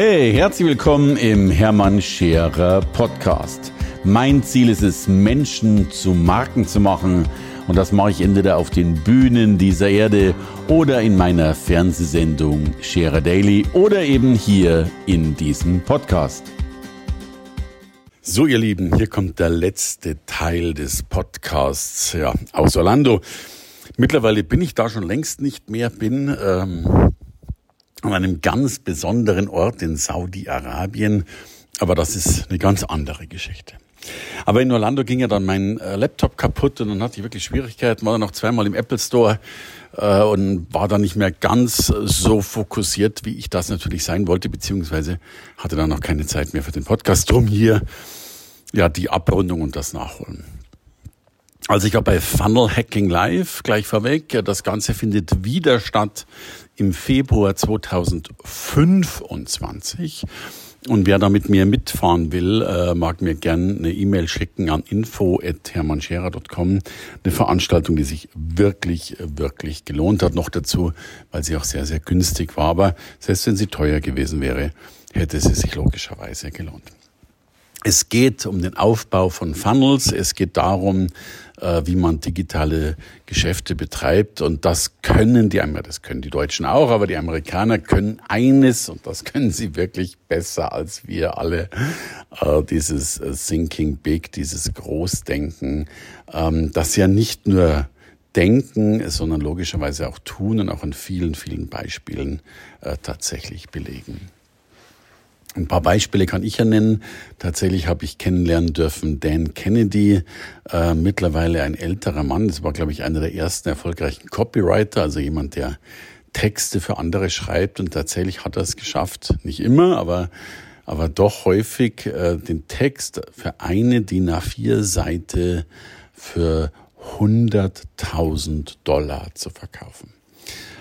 Hey, herzlich willkommen im Hermann Scherer Podcast. Mein Ziel ist es, Menschen zu Marken zu machen. Und das mache ich entweder auf den Bühnen dieser Erde oder in meiner Fernsehsendung Scherer Daily oder eben hier in diesem Podcast. So, ihr Lieben, hier kommt der letzte Teil des Podcasts ja, aus Orlando. Mittlerweile bin ich da schon längst nicht mehr, bin ähm, an einem ganz besonderen Ort in Saudi-Arabien, aber das ist eine ganz andere Geschichte. Aber in Orlando ging ja dann mein äh, Laptop kaputt und dann hatte ich wirklich Schwierigkeiten, war dann noch zweimal im Apple Store äh, und war dann nicht mehr ganz so fokussiert, wie ich das natürlich sein wollte, beziehungsweise hatte dann noch keine Zeit mehr für den Podcast. Drum hier ja die Abrundung und das Nachholen. Also ich war bei Funnel Hacking Live gleich vorweg. Das Ganze findet wieder statt im Februar 2025. Und wer da mit mir mitfahren will, äh, mag mir gern eine E-Mail schicken an info.hermannscherer.com. Eine Veranstaltung, die sich wirklich, wirklich gelohnt hat. Noch dazu, weil sie auch sehr, sehr günstig war. Aber selbst wenn sie teuer gewesen wäre, hätte sie sich logischerweise gelohnt. Es geht um den Aufbau von Funnels. Es geht darum, äh, wie man digitale Geschäfte betreibt. Und das können die, das können die Deutschen auch, aber die Amerikaner können eines, und das können sie wirklich besser als wir alle, äh, dieses äh, Thinking Big, dieses Großdenken, ähm, das ja nicht nur denken, sondern logischerweise auch tun und auch an vielen, vielen Beispielen tatsächlich belegen. Ein paar Beispiele kann ich ja nennen. Tatsächlich habe ich kennenlernen dürfen Dan Kennedy, äh, mittlerweile ein älterer Mann. Das war, glaube ich, einer der ersten erfolgreichen Copywriter, also jemand, der Texte für andere schreibt. Und tatsächlich hat er es geschafft, nicht immer, aber, aber doch häufig, äh, den Text für eine DIN A4-Seite für 100.000 Dollar zu verkaufen.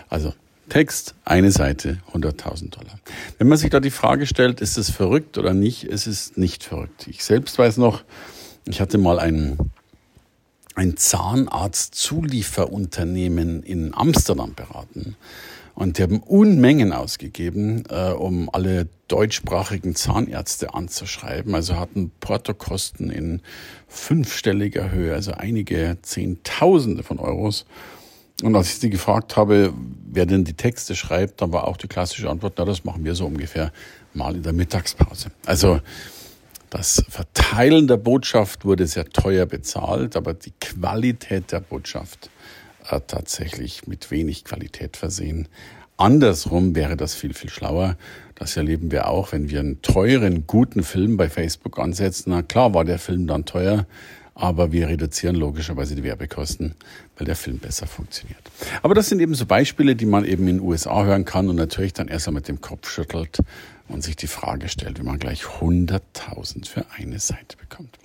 Also Text, eine Seite, 100.000 Dollar. Wenn man sich da die Frage stellt, ist es verrückt oder nicht, es ist nicht verrückt. Ich selbst weiß noch, ich hatte mal ein, ein Zahnarzt-Zulieferunternehmen in Amsterdam beraten. Und die haben Unmengen ausgegeben, äh, um alle deutschsprachigen Zahnärzte anzuschreiben. Also hatten Portokosten in fünfstelliger Höhe, also einige Zehntausende von Euros. Und als ich sie gefragt habe, wer denn die Texte schreibt, dann war auch die klassische Antwort, na, das machen wir so ungefähr mal in der Mittagspause. Also das Verteilen der Botschaft wurde sehr teuer bezahlt, aber die Qualität der Botschaft äh, tatsächlich mit wenig Qualität versehen. Andersrum wäre das viel, viel schlauer. Das erleben wir auch, wenn wir einen teuren, guten Film bei Facebook ansetzen. Na klar war der Film dann teuer, aber wir reduzieren logischerweise die Werbekosten, weil der Film besser funktioniert. Aber das sind eben so Beispiele, die man eben in den USA hören kann und natürlich dann erst einmal mit dem Kopf schüttelt und sich die Frage stellt, wie man gleich 100.000 für eine Seite bekommt.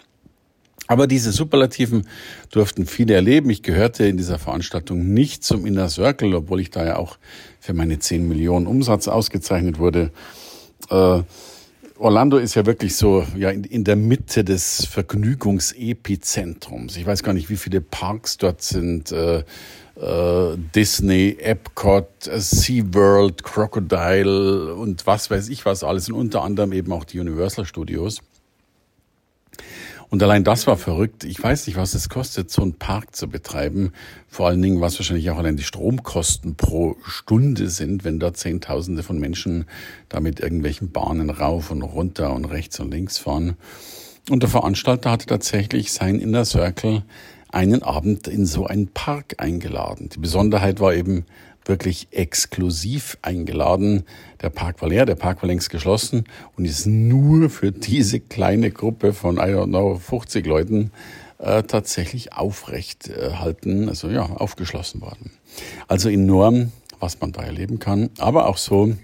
Aber diese Superlativen durften viele erleben. Ich gehörte in dieser Veranstaltung nicht zum Inner Circle, obwohl ich da ja auch für meine 10 Millionen Umsatz ausgezeichnet wurde. Äh, Orlando ist ja wirklich so ja in, in der Mitte des Vergnügungsepizentrums. Ich weiß gar nicht, wie viele Parks dort sind. Äh, äh, Disney, Epcot, äh, SeaWorld, Crocodile und was weiß ich was alles und unter anderem eben auch die Universal Studios. Und allein das war verrückt. Ich weiß nicht, was es kostet, so einen Park zu betreiben. Vor allen Dingen, was wahrscheinlich auch allein die Stromkosten pro Stunde sind, wenn da Zehntausende von Menschen da mit irgendwelchen Bahnen rauf und runter und rechts und links fahren. Und der Veranstalter hatte tatsächlich sein Inner Circle einen Abend in so einen Park eingeladen. Die Besonderheit war eben, wirklich exklusiv eingeladen. Der Park war leer, der Park war längst geschlossen und ist nur für diese kleine Gruppe von, I don't know, 50 Leuten äh, tatsächlich aufrecht äh, also ja, aufgeschlossen worden. Also enorm, was man da erleben kann. Aber auch so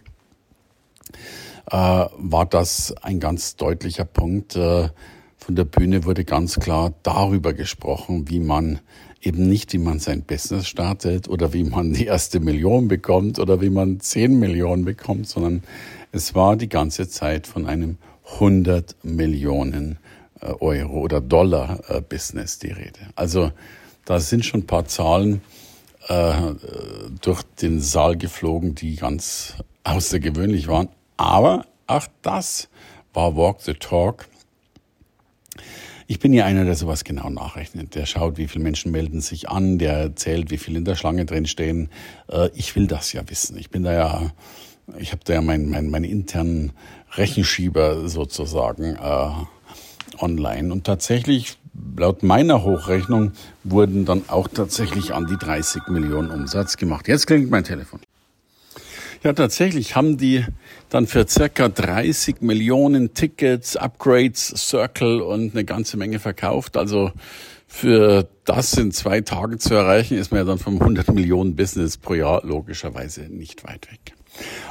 äh, war das ein ganz deutlicher Punkt. Äh, von der Bühne wurde ganz klar darüber gesprochen, wie man eben nicht, wie man sein Business startet oder wie man die erste Million bekommt oder wie man zehn Millionen bekommt, sondern es war die ganze Zeit von einem 100 Millionen äh, Euro oder Dollar äh, Business die Rede. Also da sind schon ein paar Zahlen äh, durch den Saal geflogen, die ganz außergewöhnlich waren. Aber Ach, das war Walk the Talk. Ich bin ja einer, der sowas genau nachrechnet. Der schaut, wie viele Menschen melden sich an, der zählt, wie viele in der Schlange drin stehen. Äh, ich will das ja wissen. Ich bin da ja, ich habe da ja meinen mein, mein internen Rechenschieber sozusagen äh, online. Und tatsächlich, laut meiner Hochrechnung, wurden dann auch tatsächlich an die 30 Millionen Umsatz gemacht. Jetzt klingt mein Telefon. Ja, tatsächlich haben die dann für circa 30 Millionen Tickets, Upgrades, Circle und eine ganze Menge verkauft. Also für das in zwei Tagen zu erreichen, ist man ja dann vom 100 Millionen Business pro Jahr logischerweise nicht weit weg.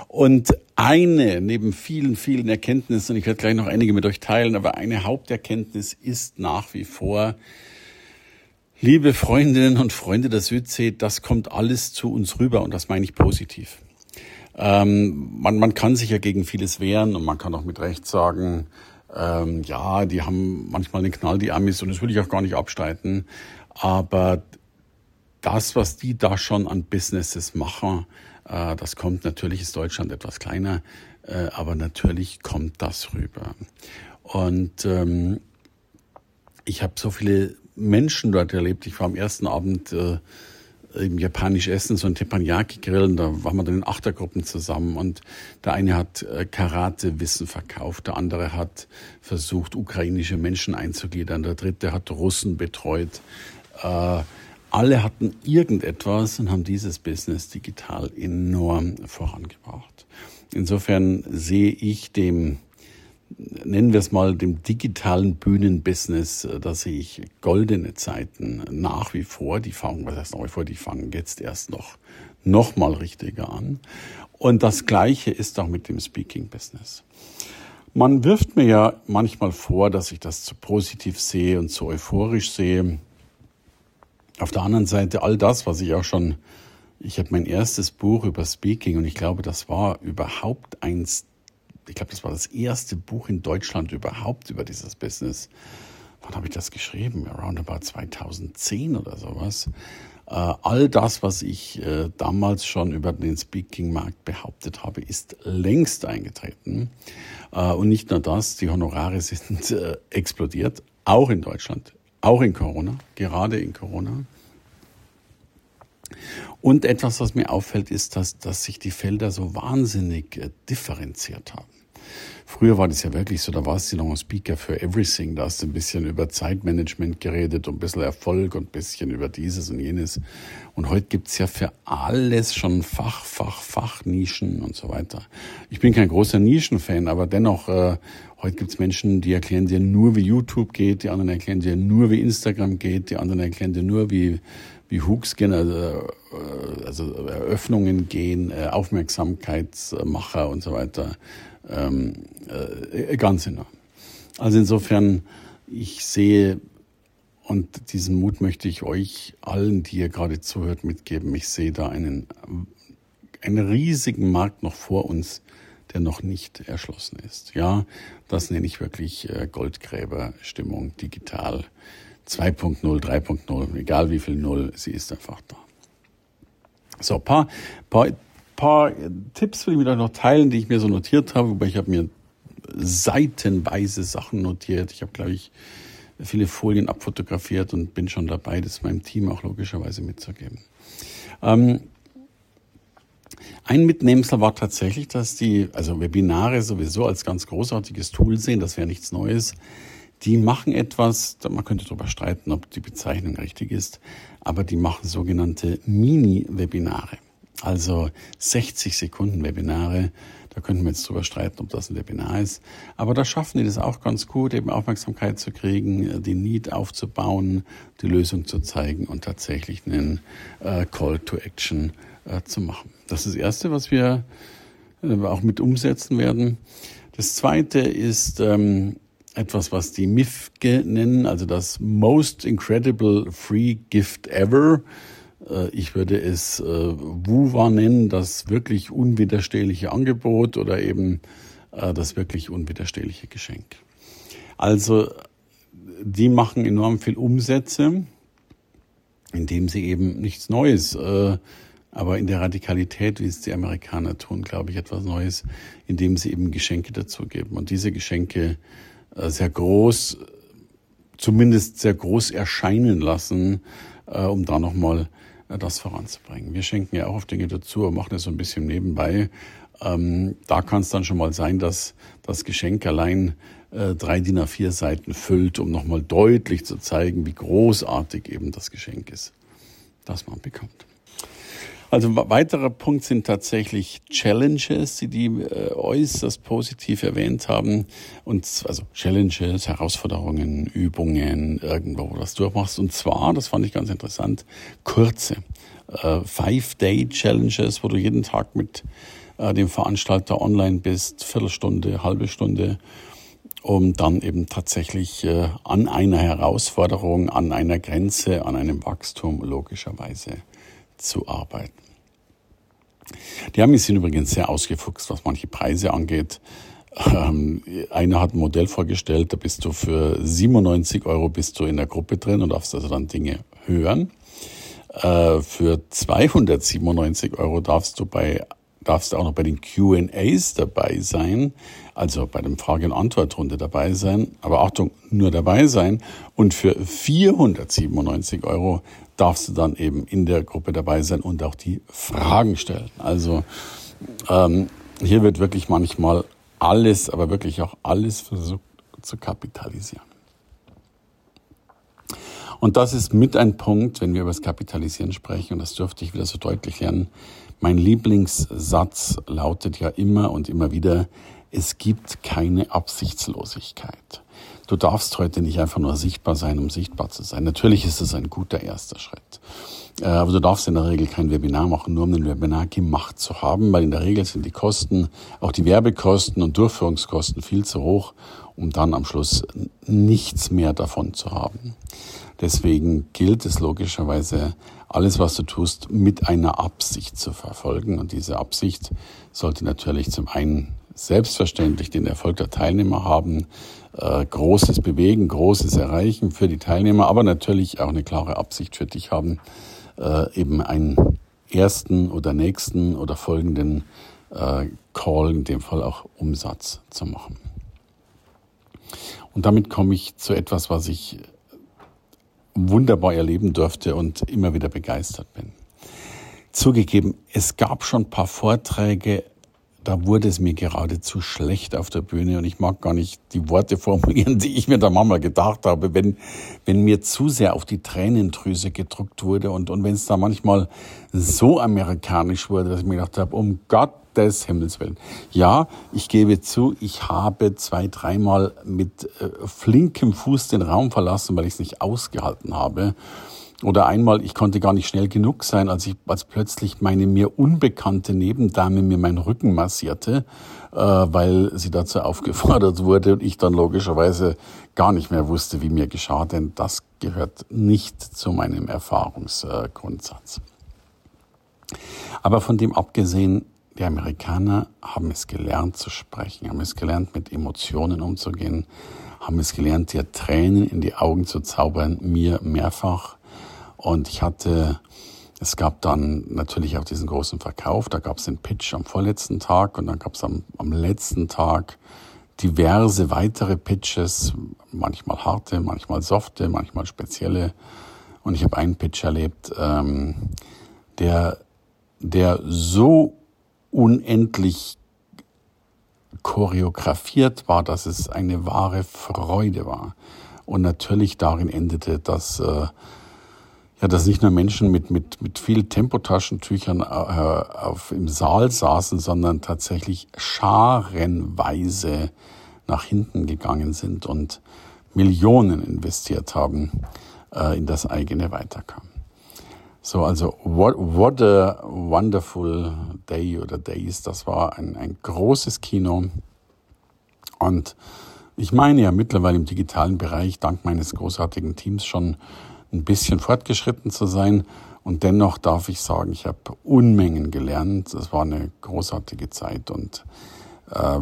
Und eine, neben vielen, vielen Erkenntnissen, und ich werde gleich noch einige mit euch teilen, aber eine Haupterkenntnis ist nach wie vor, liebe Freundinnen und Freunde der Südsee, das kommt alles zu uns rüber und das meine ich positiv. Ähm, man, man kann sich ja gegen vieles wehren und man kann auch mit Recht sagen, ähm, ja, die haben manchmal den Knall, die Amis, und das will ich auch gar nicht abstreiten. Aber das, was die da schon an Businesses machen, äh, das kommt natürlich, ist Deutschland etwas kleiner, äh, aber natürlich kommt das rüber. Und ähm, ich habe so viele Menschen dort erlebt. Ich war am ersten Abend äh, japanisch essen, so ein Teppanyaki grillen, da waren wir dann in Achtergruppen zusammen und der eine hat äh, Karate-Wissen verkauft, der andere hat versucht, ukrainische Menschen einzugliedern, der dritte hat Russen betreut. Äh, alle hatten irgendetwas und haben dieses Business digital enorm vorangebracht. Insofern sehe ich dem nennen wir es mal, dem digitalen Bühnenbusiness, äh, da sehe ich goldene Zeiten nach wie vor. Die fangen, was heißt nach wie vor, die fangen jetzt erst noch, noch mal richtiger an. Und das Gleiche ist auch mit dem Speaking-Business. Man wirft mir ja manchmal vor, dass ich das zu positiv sehe und zu euphorisch sehe. Auf der anderen Seite all das, was ich auch schon, ich habe mein erstes Buch über Speaking und ich glaube, das war überhaupt eins ich glaube, das war das erste Buch in Deutschland überhaupt über dieses Business. Wann habe ich das geschrieben? Around about 2010 oder sowas. Äh, all das, was ich äh, damals schon über den Speaking-Markt behauptet habe, ist längst eingetreten. Äh, und nicht nur das, die Honorare sind äh, explodiert, auch in Deutschland, auch in Corona, gerade in Corona. Und etwas, was mir auffällt, ist, dass, dass sich die Felder so wahnsinnig äh, differenziert haben. Früher war das ja wirklich so, da warst du noch ein Speaker für Everything, da hast du ein bisschen über Zeitmanagement geredet und ein bisschen Erfolg und ein bisschen über dieses und jenes. Und heute gibt's ja für alles schon Fach, Fach, Fach, Nischen und so weiter. Ich bin kein großer Nischenfan, aber dennoch, äh, heute gibt's Menschen, die erklären dir nur, wie YouTube geht, die anderen erklären dir nur, wie Instagram geht, die anderen erklären dir nur, wie wie Hooks gehen, also, äh, also Eröffnungen gehen, äh, Aufmerksamkeitsmacher und so weiter ähm, äh, ganz enorm. Also insofern, ich sehe, und diesen Mut möchte ich euch allen, die ihr gerade zuhört, mitgeben. Ich sehe da einen, einen riesigen Markt noch vor uns, der noch nicht erschlossen ist. Ja, das nenne ich wirklich äh, Goldgräberstimmung digital 2.0, 3.0, egal wie viel Null, sie ist einfach da. So, paar, paar paar Tipps will ich mit euch noch teilen, die ich mir so notiert habe, wobei ich habe mir seitenweise Sachen notiert. Ich habe, glaube ich, viele Folien abfotografiert und bin schon dabei, das meinem Team auch logischerweise mitzugeben. Ähm, ein Mitnehmsel war tatsächlich, dass die, also Webinare sowieso als ganz großartiges Tool sehen, das wäre nichts Neues. Die machen etwas, man könnte darüber streiten, ob die Bezeichnung richtig ist, aber die machen sogenannte Mini-Webinare. Also 60 Sekunden Webinare. Da könnten wir jetzt drüber streiten, ob das ein Webinar ist. Aber da schaffen die das auch ganz gut, eben Aufmerksamkeit zu kriegen, die Need aufzubauen, die Lösung zu zeigen und tatsächlich einen äh, Call to Action äh, zu machen. Das ist das Erste, was wir äh, auch mit umsetzen werden. Das Zweite ist ähm, etwas, was die MIFGE nennen, also das Most Incredible Free Gift Ever. Äh, ich würde es äh, WUWA nennen, das wirklich unwiderstehliche Angebot oder eben äh, das wirklich unwiderstehliche Geschenk. Also die machen enorm viel Umsätze, indem sie eben nichts Neues aber in der Radikalität, wie es die Amerikaner tun, glaube ich, etwas Neues, indem sie eben Geschenke dazugeben und diese Geschenke sehr groß, zumindest sehr groß erscheinen lassen, um da nochmal äh, das voranzubringen. Wir schenken ja auch auf Dinge dazu machen das so ein bisschen nebenbei. Ähm, da kann es dann schon mal sein, dass das Geschenk allein äh, drei DIN A4 Seiten füllt, um nochmal deutlich zu zeigen, wie großartig eben das Geschenk ist, das man bekommt. Also weiterer Punkt sind tatsächlich Challenges, die die äh, äußerst positiv erwähnt haben. Und also Challenges, Herausforderungen, Übungen, irgendwo, wo du das durchmachst. Und zwar, das fand ich ganz interessant, kurze äh, Five-Day-Challenges, wo du jeden Tag mit äh, dem Veranstalter online bist, Viertelstunde, halbe Stunde, um dann eben tatsächlich äh, an einer Herausforderung, an einer Grenze, an einem Wachstum logischerweise zu arbeiten. Die Amis sind übrigens sehr ausgefuchst, was manche Preise angeht. Ähm, einer hat ein Modell vorgestellt, da bist du für 97 Euro bist du in der Gruppe drin und darfst also dann Dinge hören. Äh, für 297 Euro darfst du bei darfst du auch noch bei den Q&As dabei sein, also bei dem Frage- und Antwortrunde dabei sein. Aber Achtung, nur dabei sein. Und für 497 Euro darfst du dann eben in der Gruppe dabei sein und auch die Fragen stellen. Also ähm, hier wird wirklich manchmal alles, aber wirklich auch alles versucht zu kapitalisieren. Und das ist mit ein Punkt, wenn wir über das Kapitalisieren sprechen, und das dürfte ich wieder so deutlich lernen. Mein Lieblingssatz lautet ja immer und immer wieder, es gibt keine Absichtslosigkeit. Du darfst heute nicht einfach nur sichtbar sein, um sichtbar zu sein. Natürlich ist es ein guter erster Schritt. Äh, aber du darfst in der Regel kein Webinar machen, nur um ein Webinar gemacht zu haben, weil in der Regel sind die Kosten, auch die Werbekosten und Durchführungskosten viel zu hoch, um dann am Schluss nichts mehr davon zu haben. Deswegen gilt es logischerweise, alles, was du tust, mit einer Absicht zu verfolgen. Und diese Absicht sollte natürlich zum einen selbstverständlich den Erfolg der Teilnehmer haben, äh, Großes bewegen, Großes erreichen für die Teilnehmer, aber natürlich auch eine klare Absicht für dich haben, äh, eben einen ersten oder nächsten oder folgenden äh, Call, in dem Fall auch Umsatz zu machen. Und damit komme ich zu etwas, was ich wunderbar erleben durfte und immer wieder begeistert bin. Zugegeben, es gab schon ein paar Vorträge, da wurde es mir geradezu schlecht auf der Bühne und ich mag gar nicht die Worte formulieren, die ich mir da manchmal gedacht habe, wenn, wenn mir zu sehr auf die Tränendrüse gedrückt wurde und, und wenn es da manchmal so amerikanisch wurde, dass ich mir gedacht habe, um Gottes Himmels Willen. Ja, ich gebe zu, ich habe zwei, dreimal mit äh, flinkem Fuß den Raum verlassen, weil ich es nicht ausgehalten habe. Oder einmal, ich konnte gar nicht schnell genug sein, als ich, als plötzlich meine mir unbekannte Nebendame mir meinen Rücken massierte, äh, weil sie dazu aufgefordert wurde und ich dann logischerweise gar nicht mehr wusste, wie mir geschah, denn das gehört nicht zu meinem Erfahrungsgrundsatz. Aber von dem abgesehen, die Amerikaner haben es gelernt zu sprechen, haben es gelernt, mit Emotionen umzugehen, haben es gelernt, dir Tränen in die Augen zu zaubern, mir mehrfach und ich hatte, es gab dann natürlich auch diesen großen Verkauf, da gab es den Pitch am vorletzten Tag und dann gab es am, am letzten Tag diverse weitere Pitches, manchmal harte, manchmal softe, manchmal spezielle. Und ich habe einen Pitch erlebt, ähm, der, der so unendlich choreografiert war, dass es eine wahre Freude war. Und natürlich darin endete, dass äh, ja, dass nicht nur Menschen mit, mit, mit viel Tempotaschentüchern äh, auf, im Saal saßen, sondern tatsächlich scharenweise nach hinten gegangen sind und Millionen investiert haben äh, in das eigene Weiterkam. So, also what, what a wonderful day oder days. Das war ein, ein großes Kino. Und ich meine ja mittlerweile im digitalen Bereich dank meines großartigen Teams schon ein bisschen fortgeschritten zu sein. Und dennoch darf ich sagen, ich habe Unmengen gelernt. Es war eine großartige Zeit und äh,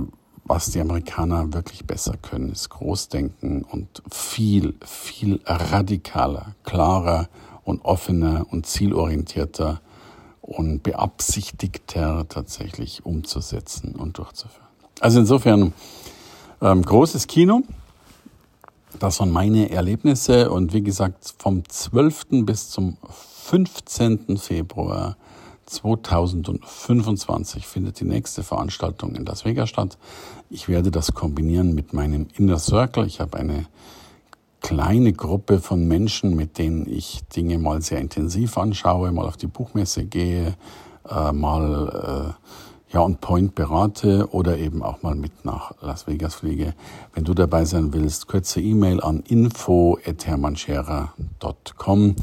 was die Amerikaner wirklich besser können, ist Großdenken und viel, viel radikaler, klarer und offener und zielorientierter und beabsichtigter tatsächlich umzusetzen und durchzuführen. Also insofern ähm, großes Kino. Das waren meine Erlebnisse und wie gesagt, vom 12. bis zum 15. Februar 2025 findet die nächste Veranstaltung in Las Vegas statt. Ich werde das kombinieren mit meinem Inner Circle. Ich habe eine kleine Gruppe von Menschen, mit denen ich Dinge mal sehr intensiv anschaue, mal auf die Buchmesse gehe, äh, mal äh, ja, on point berate oder eben auch mal mit nach Las Vegas fliege. Wenn du dabei sein willst, kurze E-Mail an info.hermannscherer.com.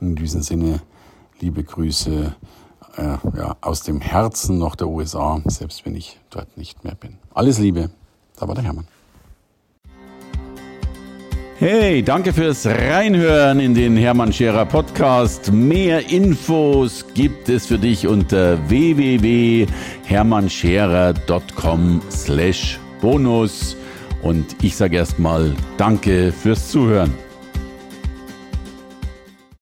Und in diesem Sinne, liebe Grüße äh, ja, aus dem Herzen noch der USA, selbst wenn ich dort nicht mehr bin. Alles Liebe, da war der Hermann. Hey, danke fürs Reinhören in den Hermann Scherer Podcast. Mehr Infos gibt es für dich unter www.hermannscherer.com slash bonus. Und ich sage erstmal Danke fürs Zuhören.